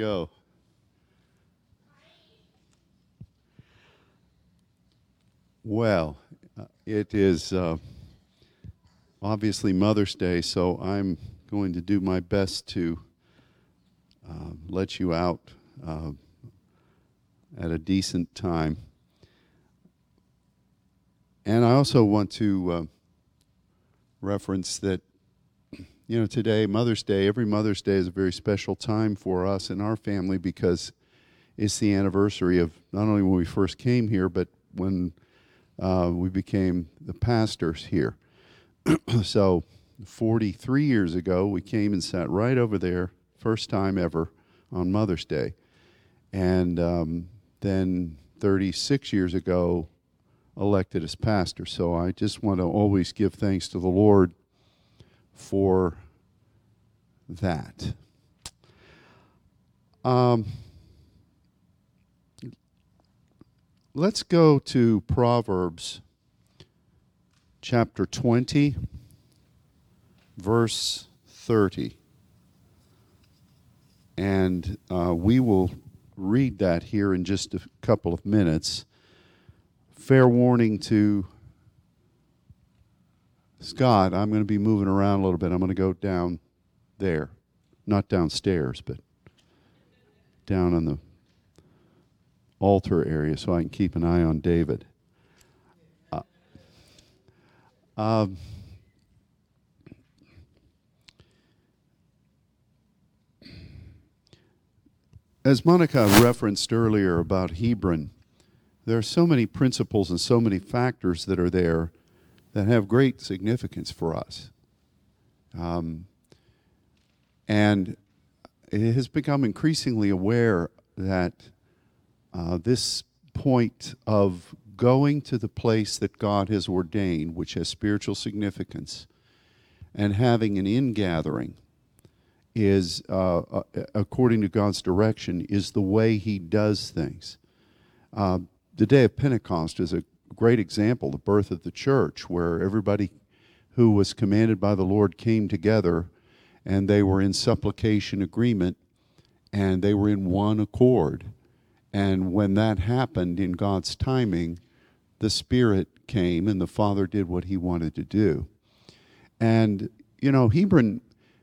go. Well, uh, it is uh, obviously Mother's Day, so I'm going to do my best to uh, let you out uh, at a decent time. And I also want to uh, reference that, you know, today, Mother's Day, every Mother's Day is a very special time for us and our family because it's the anniversary of not only when we first came here, but when uh, we became the pastors here. so, 43 years ago, we came and sat right over there, first time ever on Mother's Day. And um, then 36 years ago, elected as pastor. So I just want to always give thanks to the Lord for that. Um, let's go to Proverbs chapter 20, verse 30. And uh, we will read that here in just a couple of minutes. Fair warning to Scott, I'm going to be moving around a little bit. I'm going to go down there. Not downstairs, but down on the altar area so I can keep an eye on David. Uh, um, as Monica referenced earlier about Hebron, there are so many principles and so many factors that are there that have great significance for us. Um, and it has become increasingly aware that uh, this point of going to the place that God has ordained, which has spiritual significance, and having an ingathering is, uh, uh, according to God's direction, is the way He does things. Uh, the day of Pentecost is a great example, the birth of the church, where everybody who was commanded by the Lord came together and they were in supplication agreement and they were in one accord. And when that happened in God's timing, the Spirit came and the Father did what he wanted to do. And, you know, Hebron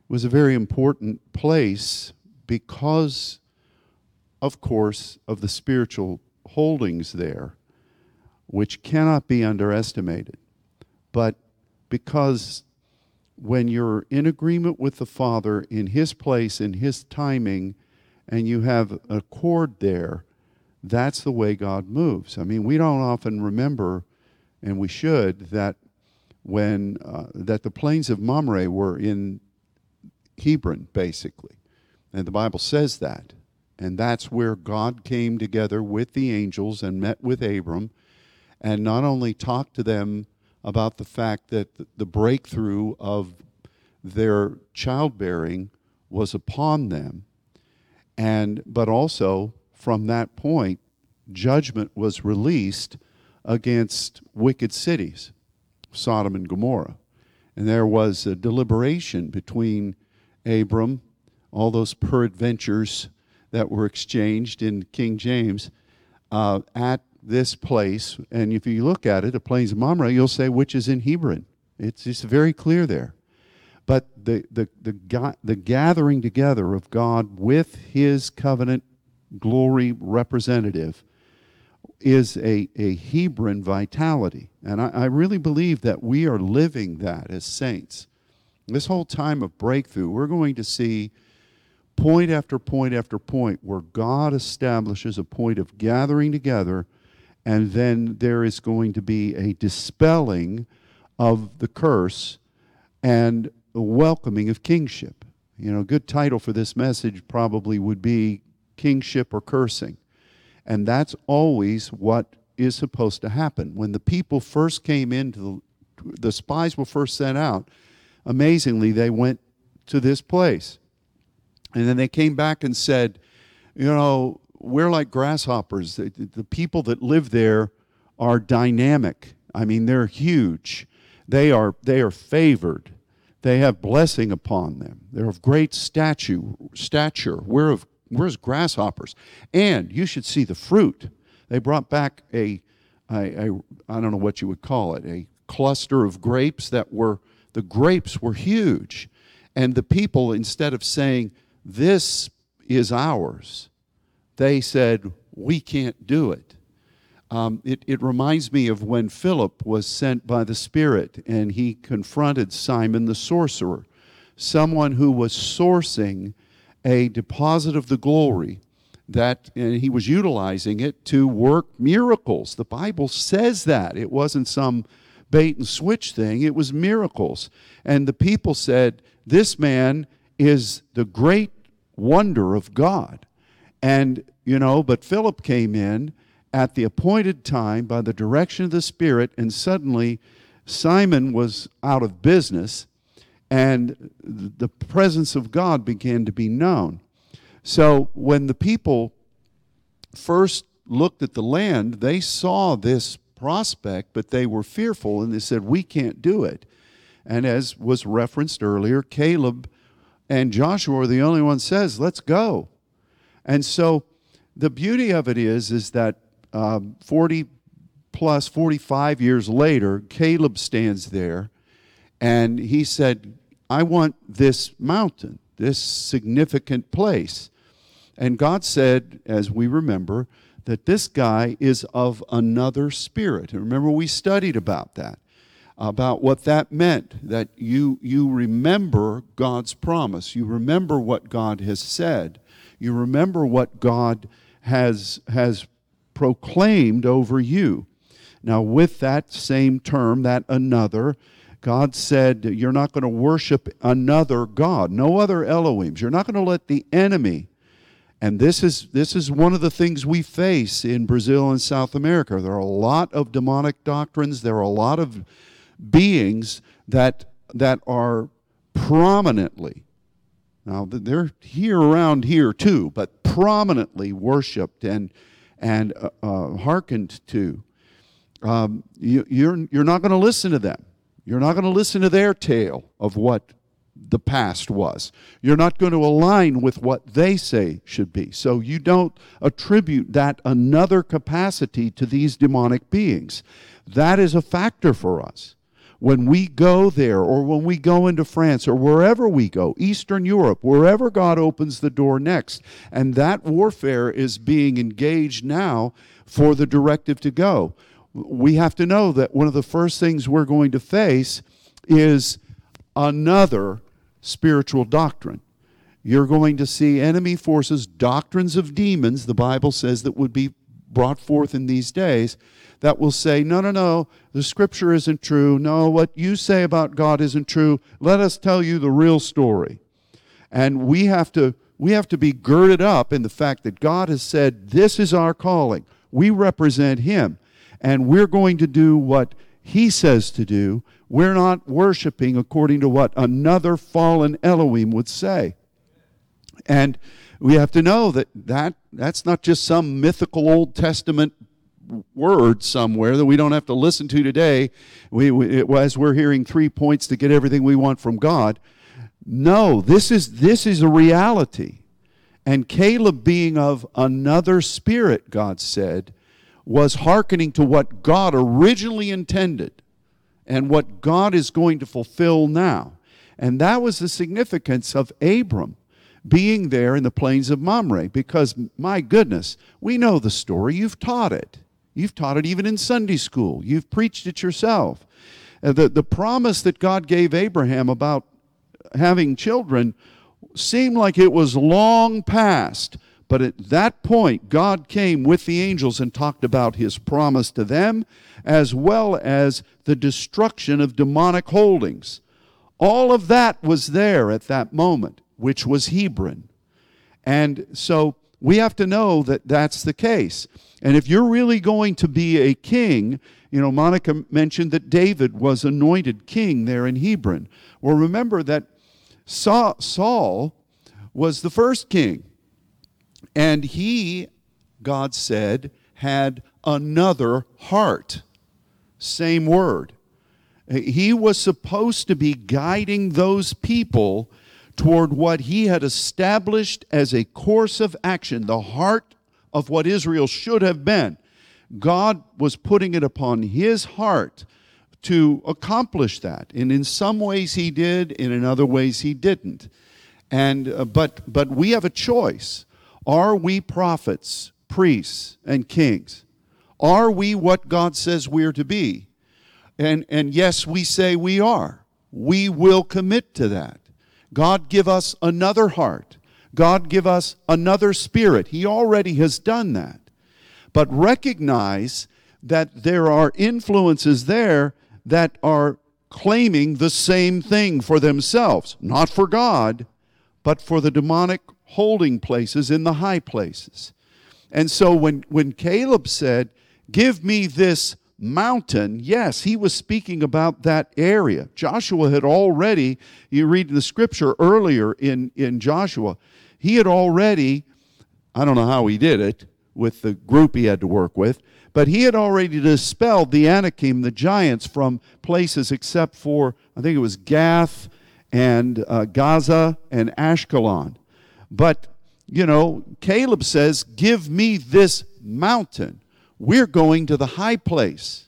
was a very important place because, of course, of the spiritual holdings there, which cannot be underestimated. But because when you're in agreement with the Father in His place, in His timing, and you have a accord there, that's the way God moves. I mean, we don't often remember, and we should, that when uh, that the plains of Mamre were in Hebron, basically, and the Bible says that. And that's where God came together with the angels and met with Abram and not only talk to them about the fact that the breakthrough of their childbearing was upon them and but also from that point judgment was released against wicked cities Sodom and Gomorrah. And there was a deliberation between Abram all those peradventures that were exchanged in King James uh, at this place. And if you look at it, the plains of Mamre, you'll say which is in Hebron. It's just very clear there. But the, the, the, the gathering together of God with his covenant glory representative is a, a Hebron vitality. And I, I really believe that we are living that as saints. This whole time of breakthrough, we're going to see point after point after point where God establishes a point of gathering together, and then there is going to be a dispelling of the curse and a welcoming of kingship. You know, a good title for this message probably would be Kingship or Cursing. And that's always what is supposed to happen. When the people first came into the, the spies were first sent out, amazingly, they went to this place and then they came back and said, you know, we're like grasshoppers. The, the people that live there are dynamic. I mean, they're huge. They are, they are favored. They have blessing upon them. They're of great stature. stature. We're of where's grasshoppers? And you should see the fruit. They brought back a, a, a I don't know what you would call it, a cluster of grapes that were, the grapes were huge. And the people, instead of saying, This is ours, they said, We can't do it. Um, it, it reminds me of when Philip was sent by the Spirit and he confronted Simon the sorcerer, someone who was sourcing a deposit of the glory that and he was utilizing it to work miracles. The Bible says that. It wasn't some bait and switch thing, it was miracles. And the people said, This man is the great wonder of God. And, you know, but Philip came in at the appointed time by the direction of the Spirit, and suddenly Simon was out of business, and the presence of God began to be known. So when the people first looked at the land, they saw this prospect, but they were fearful and they said, We can't do it. And as was referenced earlier, Caleb and Joshua are the only one says, Let's go. And so the beauty of it is, is that um, 40 plus 45 years later, Caleb stands there and he said, I want this mountain, this significant place. And God said, as we remember, that this guy is of another spirit. And remember, we studied about that, about what that meant, that you, you remember God's promise, you remember what God has said, you remember what God has, has proclaimed over you. Now, with that same term, that another, God said, You're not going to worship another God, no other Elohims. You're not going to let the enemy, and this is, this is one of the things we face in Brazil and South America. There are a lot of demonic doctrines, there are a lot of beings that, that are prominently, now they're here around here too, but prominently worshiped and and uh, uh, hearkened to, um, you, you're, you're not going to listen to them. You're not going to listen to their tale of what the past was. You're not going to align with what they say should be. So you don't attribute that another capacity to these demonic beings. That is a factor for us when we go there or when we go into France or wherever we go, Eastern Europe, wherever God opens the door next. And that warfare is being engaged now for the directive to go. We have to know that one of the first things we're going to face is another spiritual doctrine. You're going to see enemy forces, doctrines of demons, the Bible says, that would be brought forth in these days that will say, no, no, no, the scripture isn't true. No, what you say about God isn't true. Let us tell you the real story. And we have to we have to be girded up in the fact that God has said, This is our calling. We represent Him. And we're going to do what He says to do. We're not worshiping according to what another fallen Elohim would say. And we have to know that, that that's not just some mythical Old Testament word somewhere that we don't have to listen to today we, we, as we're hearing three points to get everything we want from God. No, this is, this is a reality. And Caleb, being of another spirit, God said, was hearkening to what God originally intended and what God is going to fulfill now. And that was the significance of Abram being there in the plains of Mamre because, my goodness, we know the story. You've taught it. You've taught it even in Sunday school. You've preached it yourself. Uh, the, the promise that God gave Abraham about having children seemed like it was long past. But at that point, God came with the angels and talked about his promise to them, as well as the destruction of demonic holdings. All of that was there at that moment which was Hebron. And so we have to know that that's the case. And if you're really going to be a king, you know, Monica mentioned that David was anointed king there in Hebron. Well, remember that Saul was the first king. And he, God said, had another heart. Same word. He was supposed to be guiding those people toward what he had established as a course of action, the heart of what Israel should have been. God was putting it upon his heart to accomplish that. And in some ways he did, and in other ways he didn't. And uh, but but we have a choice. Are we prophets, priests, and kings? Are we what God says we're to be? And and yes, we say we are. We will commit to that. God give us another heart. God give us another spirit. He already has done that. But recognize that there are influences there that are claiming the same thing for themselves, not for God, but for the demonic holding places in the high places. And so when, when Caleb said, Give me this mountain, yes, he was speaking about that area. Joshua had already, you read the scripture earlier in, in Joshua, he had already, I don't know how he did it with the group he had to work with, but he had already dispelled the Anakim, the giants, from places except for, I think it was Gath and uh, Gaza and Ashkelon. But, you know, Caleb says, Give me this mountain. We're going to the high place.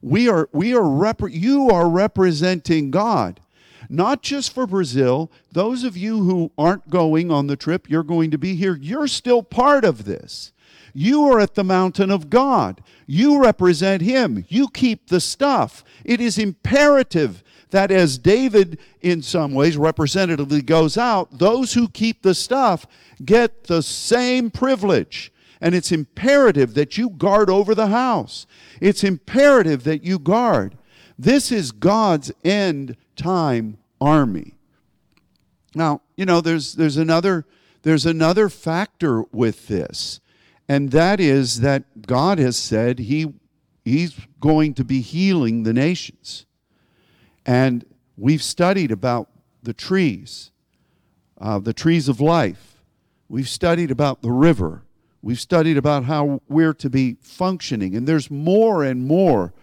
We are, we are rep- you are representing God. Not just for Brazil. Those of you who aren't going on the trip, you're going to be here. You're still part of this. You are at the mountain of God. You represent Him. You keep the stuff. It is imperative that as David, in some ways, representatively goes out, those who keep the stuff get the same privilege. And it's imperative that you guard over the house. It's imperative that you guard. This is God's end time army. Now, you know, there's, there's, another, there's another factor with this and that is that God has said he, He's going to be healing the nations. And we've studied about the trees, uh, the trees of life. We've studied about the river. We've studied about how we're to be functioning. And there's more and more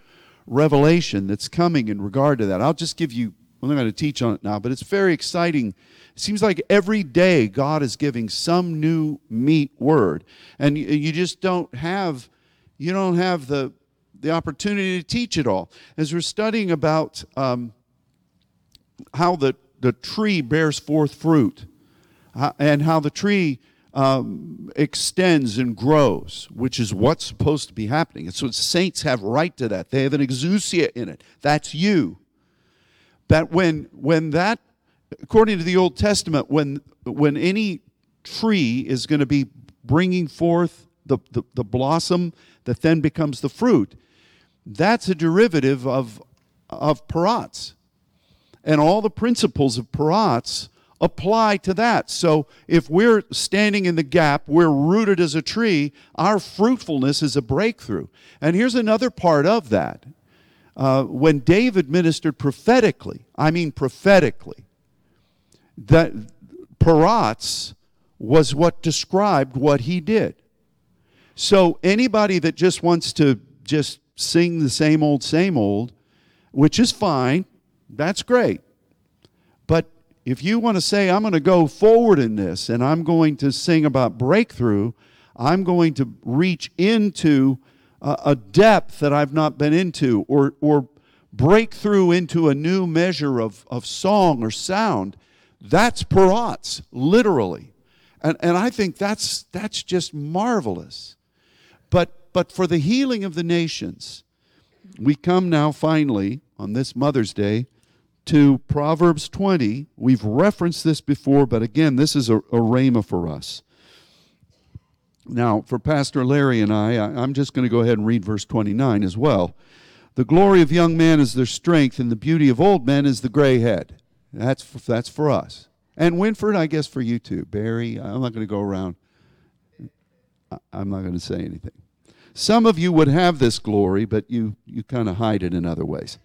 revelation that's coming in regard to that. I'll just give you, I'm not going to teach on it now, but it's very exciting it seems like every day God is giving some new meat word, and you just don't have you don't have the the opportunity to teach it all. As we're studying about um, how the the tree bears forth fruit, uh, and how the tree um, extends and grows, which is what's supposed to be happening. And so saints have right to that. They have an exousia in it. That's you. That when when that according to the Old Testament, when, when any tree is going to be bringing forth the, the, the, blossom that then becomes the fruit, that's a derivative of, of parats. And all the principles of parats apply to that. So if we're standing in the gap, we're rooted as a tree, our fruitfulness is a breakthrough. And here's another part of that. Uh, when David ministered prophetically, I mean prophetically, that parats was what described what he did. So anybody that just wants to just sing the same old, same old, which is fine, that's great. If you want to say, I'm going to go forward in this and I'm going to sing about breakthrough, I'm going to reach into a, a depth that I've not been into or, or break through into a new measure of, of song or sound, that's parats, literally. And, and I think that's, that's just marvelous. But, but for the healing of the nations, we come now finally on this Mother's Day to Proverbs 20. We've referenced this before, but again, this is a, a rhema for us. Now, for Pastor Larry and I, I I'm just going to go ahead and read verse 29 as well. The glory of young men is their strength, and the beauty of old men is the gray head. That's for, that's for us. And Winford, I guess for you too. Barry, I'm not going to go around. I'm not going to say anything. Some of you would have this glory, but you, you kind of hide it in other ways.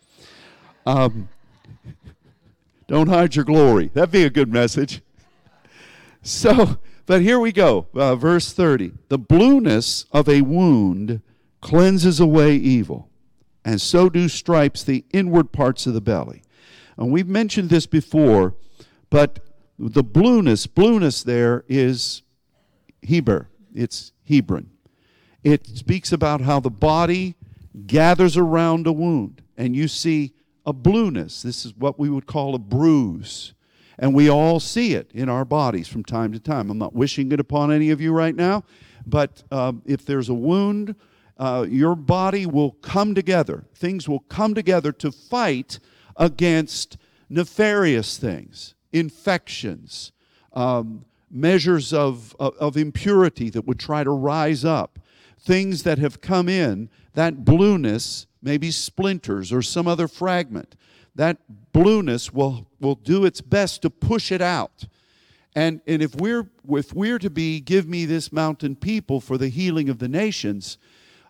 Um, don't hide your glory. That'd be a good message. So, but here we go. Uh, verse 30. The blueness of a wound cleanses away evil, and so do stripes the inward parts of the belly. And we've mentioned this before, but the blueness, blueness there is Heber. It's Hebron. It speaks about how the body gathers around a wound, and you see a blueness. This is what we would call a bruise. And we all see it in our bodies from time to time. I'm not wishing it upon any of you right now, but um, if there's a wound, uh, your body will come together. Things will come together to fight against nefarious things, infections, um, measures of, of, of impurity that would try to rise up, things that have come in, that blueness, maybe splinters or some other fragment, that blueness will, will do its best to push it out. And, and if, we're, if we're to be, give me this mountain people for the healing of the nations,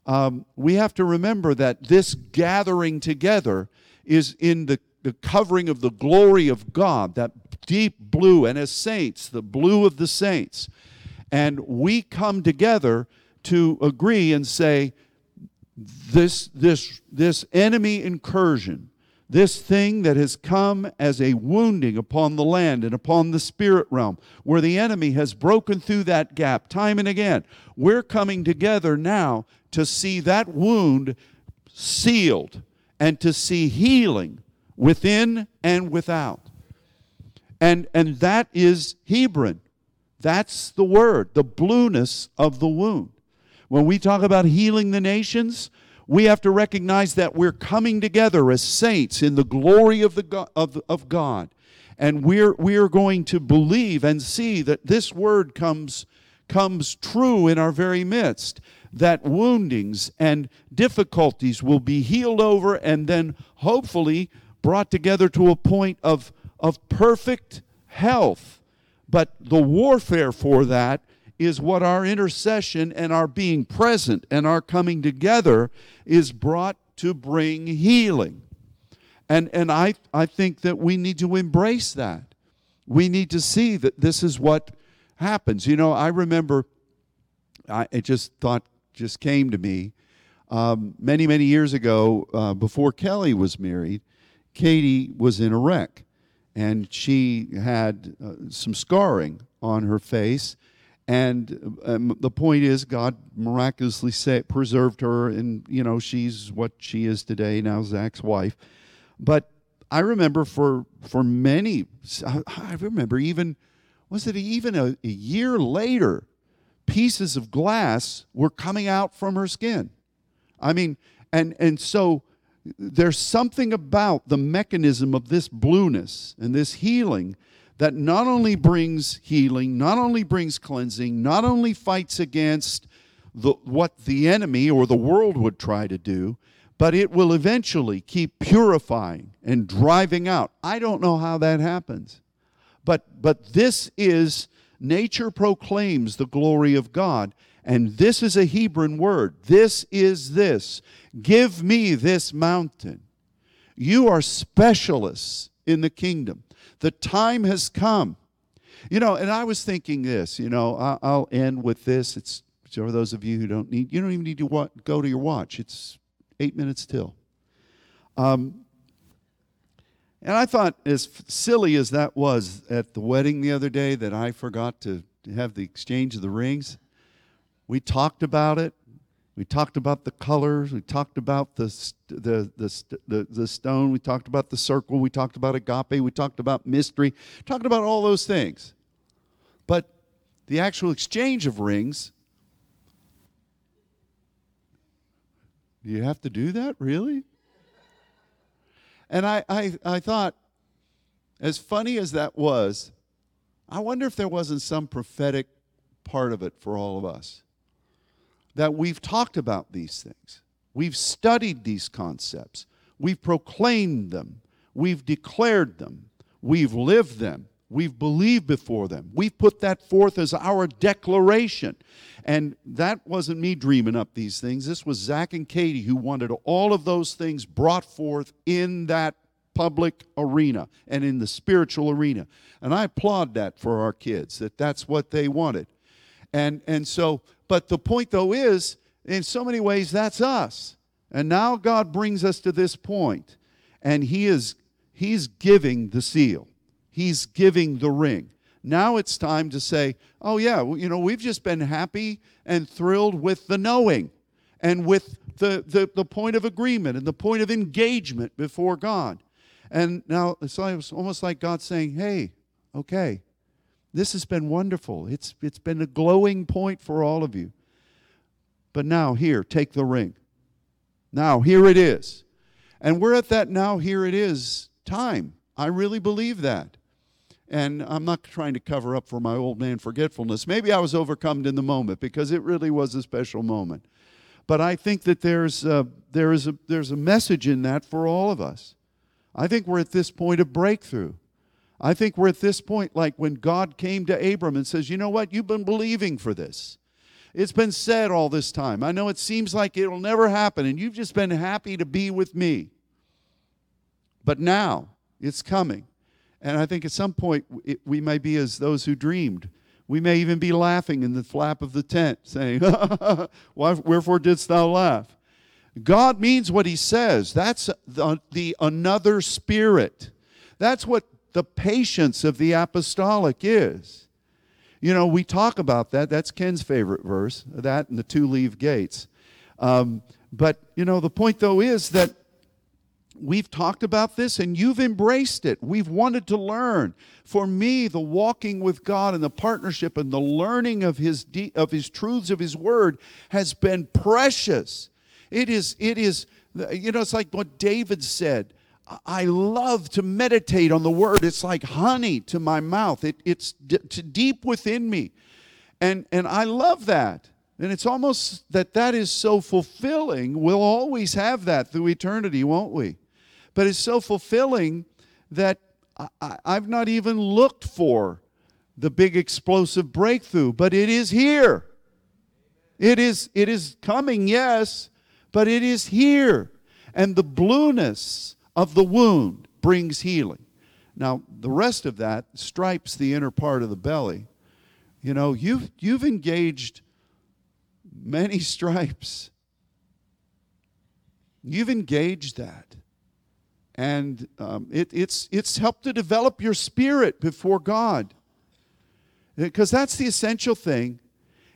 um, we have to remember that this gathering together is in the, the covering of the glory of God, that deep blue, and as saints, the blue of the saints. And we come together to agree and say, this, this, this enemy incursion, this thing that has come as a wounding upon the land and upon the spirit realm, where the enemy has broken through that gap time and again. We're coming together now to see that wound sealed and to see healing within and without. And, and that is Hebron. That's the word, the blueness of the wound. When we talk about healing the nations, we have to recognize that we're coming together as saints in the glory of, the God, of, of God. And we're, we're going to believe and see that this word comes, comes true in our very midst. That woundings and difficulties will be healed over and then hopefully brought together to a point of, of perfect health. But the warfare for that is what our intercession and our being present and our coming together is brought to bring healing. And, and I, I think that we need to embrace that. We need to see that this is what happens. You know, I remember, I, it just thought, just came to me um, many, many years ago, uh, before Kelly was married, Katie was in a wreck and she had uh, some scarring on her face and um, the point is god miraculously preserved her and you know she's what she is today now zach's wife. But i remember for for many i remember even was it even a, a year later pieces of glass were coming out from her skin. I mean and and so there's something about the mechanism of this blueness and this healing that not only brings healing, not only brings cleansing, not only fights against the, what the enemy or the world would try to do, but it will eventually keep purifying and driving out. I don't know how that happens. But, but this is, nature proclaims the glory of God. And this is a Hebrew word. This is this. Give me this mountain. You are specialists in the kingdom. The time has come. You know, and I was thinking this, you know, I'll end with this. It's for those of you who don't need, you don't even need to go to your watch. It's eight minutes till. Um, and I thought, as silly as that was at the wedding the other day, that I forgot to have the exchange of the rings. We talked about it. We talked about the colors. We talked about the, the, the, the, stone. We talked about the circle. We talked about agape. We talked about mystery. Talked about all those things. But the actual exchange of rings, do you have to do that, really? And I, I, I thought, as funny as that was, I wonder if there wasn't some prophetic part of it for all of us that we've talked about these things. We've studied these concepts. We've proclaimed them. We've declared them. We've lived them. We've believed before them. We've put that forth as our declaration. And that wasn't me dreaming up these things. This was Zach and Katie who wanted all of those things brought forth in that public arena and in the spiritual arena. And I applaud that for our kids, that that's what they wanted. And, and so but the point, though, is in so many ways, that's us. And now God brings us to this point, and He is He's giving the seal. He's giving the ring. Now it's time to say, oh, yeah, you know, we've just been happy and thrilled with the knowing and with the, the, the point of agreement and the point of engagement before God. And now it's almost like God saying, hey, okay, this has been wonderful. It's, it's been a glowing point for all of you. But now, here, take the ring. Now, here it is. And we're at that now, here it is time. I really believe that. And I'm not trying to cover up for my old man forgetfulness. Maybe I was overcome in the moment because it really was a special moment. But I think that there's a, there is a, there's a message in that for all of us. I think we're at this point of breakthrough. I think we're at this point like when God came to Abram and says, You know what? You've been believing for this. It's been said all this time. I know it seems like it'll never happen, and you've just been happy to be with me. But now it's coming. And I think at some point it, we may be as those who dreamed. We may even be laughing in the flap of the tent, saying, Wherefore didst thou laugh? God means what he says. That's the, the another spirit. That's what the patience of the apostolic is. You know, we talk about that. That's Ken's favorite verse, that and the two leave gates. Um, but, you know, the point though is that We've talked about this and you've embraced it. We've wanted to learn. For me, the walking with God and the partnership and the learning of his de- of his truths of his word has been precious. It is it is you know it's like what David said. I love to meditate on the word. It's like honey to my mouth. It, it's d- deep within me. And and I love that. And it's almost that that is so fulfilling. We'll always have that through eternity, won't we? but it's so fulfilling that I, have not even looked for the big explosive breakthrough, but it is here. It is, it is coming, yes, but it is here. And the blueness of the wound brings healing. Now, the rest of that stripes the inner part of the belly. You know, you've, you've engaged many stripes. You've engaged that and um, it, it's, it's helped to develop your spirit before God. Because that's the essential thing.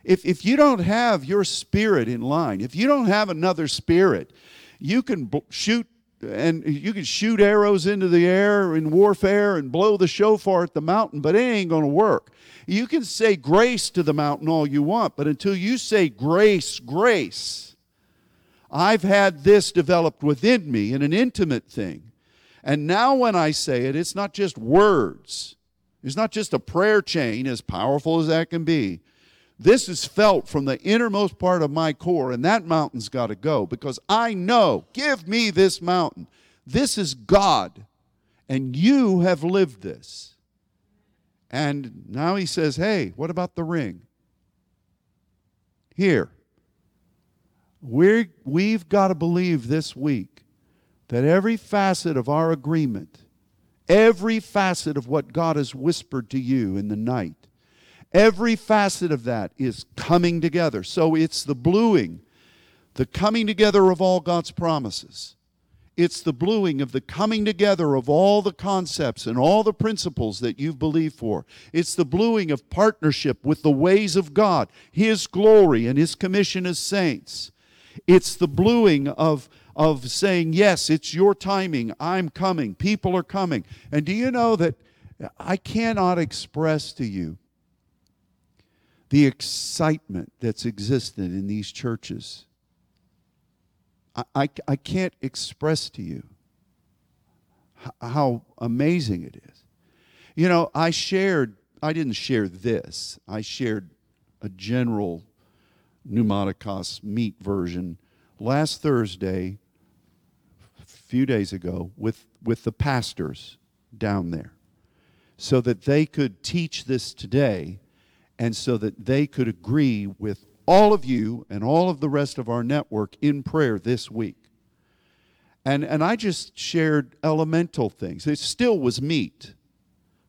If, if you don't have your spirit in line, if you don't have another spirit, you can b- shoot and you can shoot arrows into the air in warfare and blow the shofar at the mountain, but it ain't going to work. You can say grace to the mountain all you want, but until you say grace, grace, I've had this developed within me in an intimate thing. And now, when I say it, it's not just words, it's not just a prayer chain, as powerful as that can be. This is felt from the innermost part of my core, and that mountain's got to go because I know, give me this mountain. This is God, and you have lived this. And now he says, hey, what about the ring? Here. we we've got to believe this week that every facet of our agreement, every facet of what God has whispered to you in the night, every facet of that is coming together. So it's the bluing, the coming together of all God's promises. It's the bluing of the coming together of all the concepts and all the principles that you've believed for. It's the bluing of partnership with the ways of God, His glory, and His commission as saints. It's the bluing of of saying, Yes, it's your timing. I'm coming. People are coming. And do you know that I cannot express to you the excitement that's existed in these churches? I, I, I can't express to you how amazing it is. You know, I shared, I didn't share this, I shared a general pneumaticos meat version last Thursday, a few days ago, with, with the pastors down there so that they could teach this today and so that they could agree with all of you and all of the rest of our network in prayer this week. And, and I just shared elemental things. It still was meat.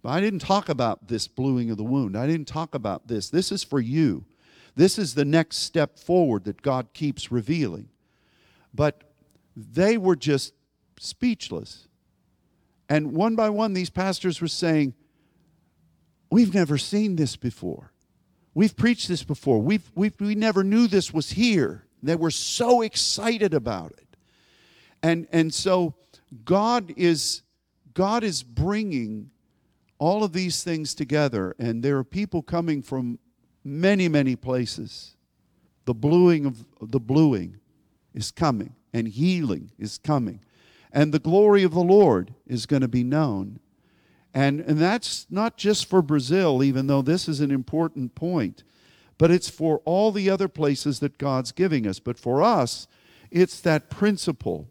But I didn't talk about this bluing of the wound. I didn't talk about this. This is for you. This is the next step forward that God keeps revealing. But they were just speechless. And one by one, these pastors were saying, we've never seen this before. We've preached this before. We've, we've, we never knew this was here. They were so excited about it. And, and so God is, God is bringing all of these things together, and there are people coming from many, many places. The bluing of the bluing is coming, and healing is coming, and the glory of the Lord is going to be known. And, and that's not just for Brazil, even though this is an important point, but it's for all the other places that God's giving us. But for us, it's that principle,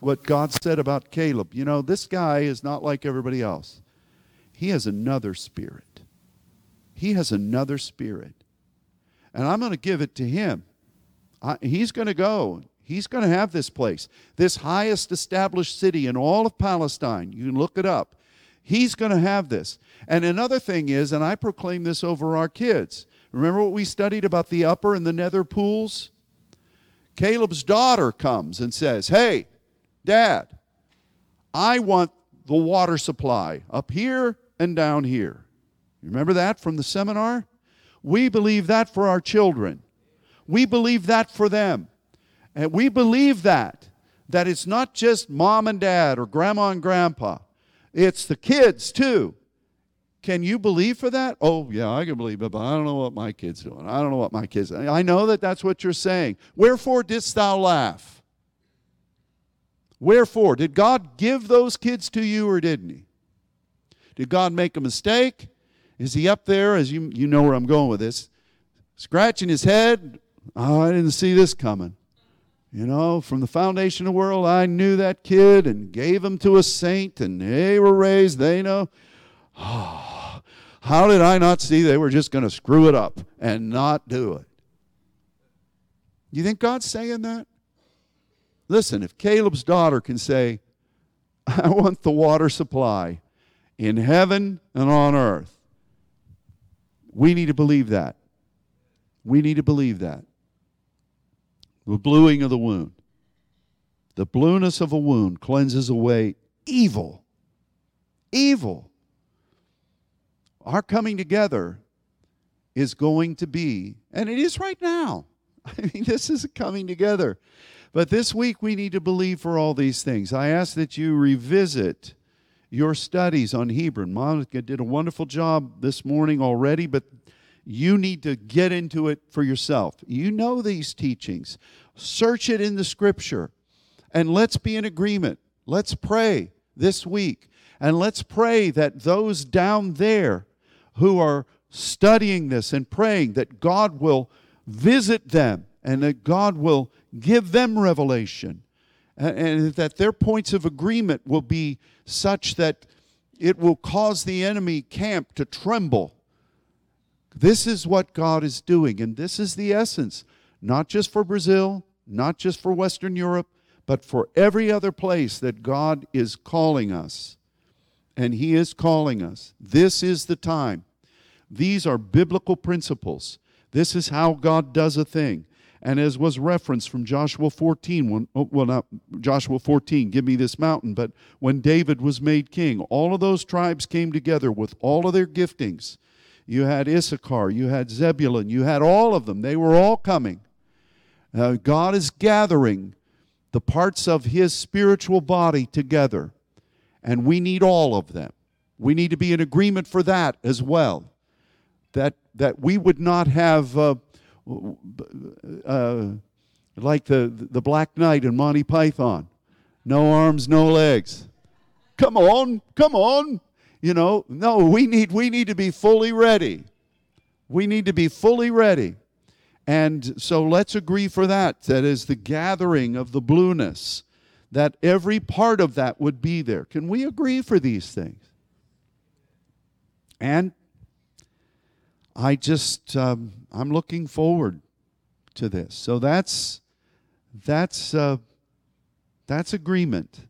what God said about Caleb. You know, this guy is not like everybody else, he has another spirit. He has another spirit. And I'm going to give it to him. I, he's going to go. He's going to have this place, this highest established city in all of Palestine. You can look it up. He's going to have this. And another thing is, and I proclaim this over our kids. Remember what we studied about the upper and the nether pools? Caleb's daughter comes and says, Hey, Dad, I want the water supply up here and down here. Remember that from the seminar? We believe that for our children. We believe that for them. And we believe that, that it's not just mom and dad or grandma and grandpa. It's the kids too. Can you believe for that? Oh, yeah, I can believe it, but I don't know what my kid's doing. I don't know what my kid's doing. I know that that's what you're saying. Wherefore didst thou laugh? Wherefore? Did God give those kids to you or didn't He? Did God make a mistake? Is He up there, as you, you know where I'm going with this, scratching His head? Oh, I didn't see this coming. You know, from the foundation of the world, I knew that kid and gave him to a saint, and they were raised. They know. How did I not see they were just going to screw it up and not do it? You think God's saying that? Listen, if Caleb's daughter can say, I want the water supply in heaven and on earth, we need to believe that. We need to believe that the bluing of the wound. The blueness of a wound cleanses away evil. Evil. Our coming together is going to be, and it is right now. I mean, this is coming together. But this week we need to believe for all these things. I ask that you revisit your studies on Hebrew. Monica did a wonderful job this morning already, but you need to get into it for yourself. You know these teachings. Search it in the scripture. And let's be in agreement. Let's pray this week. And let's pray that those down there who are studying this and praying that God will visit them and that God will give them revelation and that their points of agreement will be such that it will cause the enemy camp to tremble this is what God is doing, and this is the essence, not just for Brazil, not just for Western Europe, but for every other place that God is calling us. And He is calling us. This is the time. These are biblical principles. This is how God does a thing. And as was referenced from Joshua 14, when, oh, well, not Joshua 14, give me this mountain, but when David was made king, all of those tribes came together with all of their giftings you had Issachar, you had Zebulun, you had all of them. They were all coming. Uh, God is gathering the parts of His spiritual body together, and we need all of them. We need to be in agreement for that as well. That, that we would not have, uh, uh, like the, the Black Knight in Monty Python no arms, no legs. Come on, come on. You know, no, we need we need to be fully ready. We need to be fully ready. And so let's agree for that. That is the gathering of the blueness, that every part of that would be there. Can we agree for these things? And I just, um, I'm looking forward to this. So that's, that's, uh, that's agreement.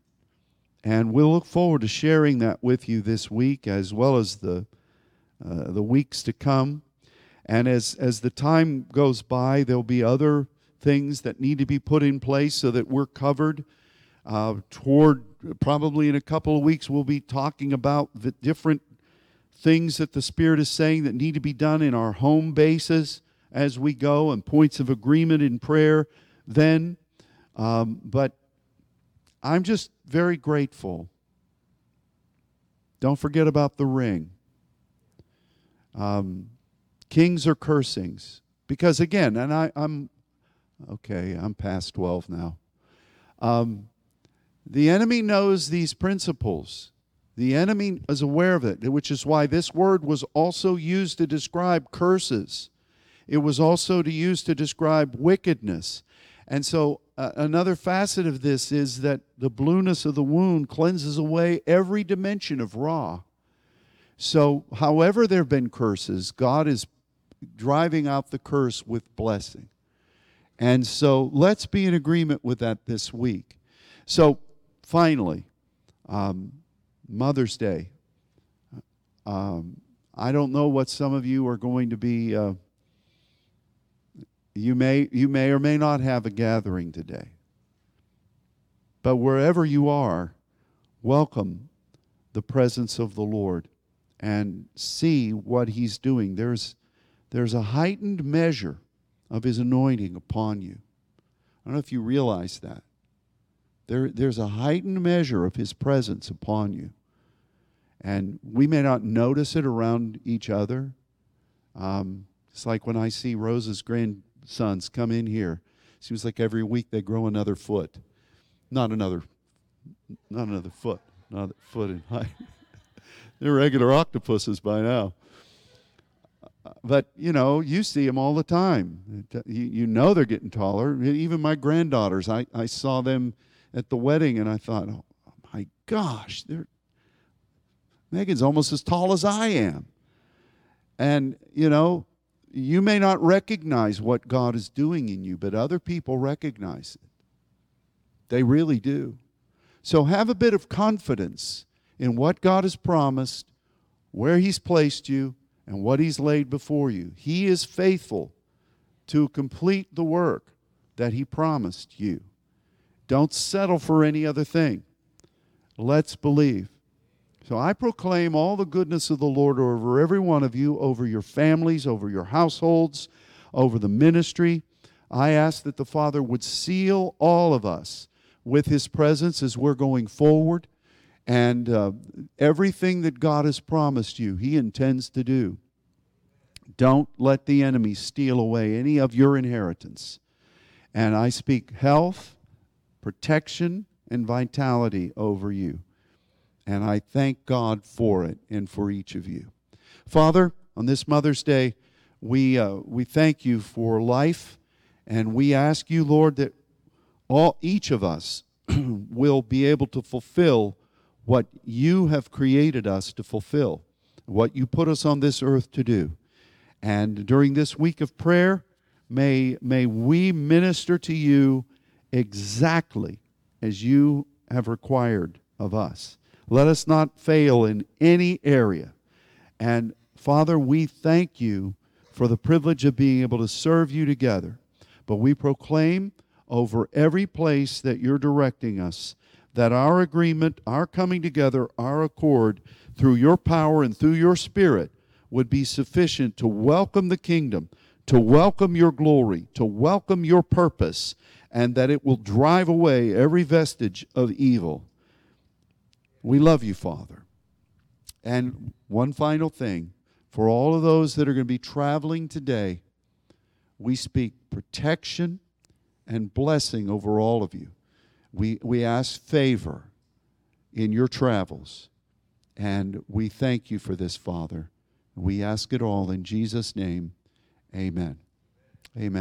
And we'll look forward to sharing that with you this week as well as the, uh, the weeks to come. And as, as the time goes by, there'll be other things that need to be put in place so that we're covered. Uh, toward probably in a couple of weeks, we'll be talking about the different things that the Spirit is saying that need to be done in our home bases as we go and points of agreement in prayer then. Um, but I'm just very grateful. Don't forget about the ring. Um, kings are cursings. Because again, and I, am okay, I'm past 12 now. Um, the enemy knows these principles. The enemy is aware of it, which is why this word was also used to describe curses. It was also to use to describe wickedness. And so, uh, another facet of this is that the blueness of the wound cleanses away every dimension of ra. So, however, there have been curses, God is driving out the curse with blessing. And so, let's be in agreement with that this week. So, finally, um, Mother's Day. Um, I don't know what some of you are going to be. Uh, you may you may or may not have a gathering today. But wherever you are, welcome the presence of the Lord and see what he's doing. There's there's a heightened measure of his anointing upon you. I don't know if you realize that. There, there's a heightened measure of his presence upon you. And we may not notice it around each other. Um, it's like when I see Rose's grand sons come in here. Seems like every week they grow another foot. Not another, not another foot, another foot in height. They're regular octopuses by now. But you know, you see them all the time. You, know they're getting taller. Even my granddaughters, I, I saw them at the wedding, and I thought, oh my gosh, they're Megan's almost as tall as I am. And you know, you may not recognize what God is doing in you, but other people recognize it. They really do. So have a bit of confidence in what God has promised, where He's placed you, and what He's laid before you. He is faithful to complete the work that He promised you. Don't settle for any other thing. Let's believe. So I proclaim all the goodness of the Lord over every one of you, over your families, over your households, over the ministry. I ask that the Father would seal all of us with His presence as we're going forward. And uh, everything that God has promised you, He intends to do. Don't let the enemy steal away any of your inheritance. And I speak health, protection, and vitality over you. And I thank God for it and for each of you. Father, on this Mother's Day, we, uh, we thank you for life, and we ask you, Lord, that all, each of us will be able to fulfill what you have created us to fulfill, what you put us on this earth to do. And during this week of prayer, may, may we minister to you exactly as you have required of us. Let us not fail in any area. And Father, we thank you for the privilege of being able to serve you together. But we proclaim over every place that you're directing us that our agreement, our coming together, our accord through your power and through your spirit would be sufficient to welcome the kingdom, to welcome your glory, to welcome your purpose, and that it will drive away every vestige of evil. We love you, Father. And one final thing for all of those that are going to be traveling today, we speak protection and blessing over all of you. We, we ask favor in your travels. And we thank you for this, Father. We ask it all in Jesus' name. Amen. Amen.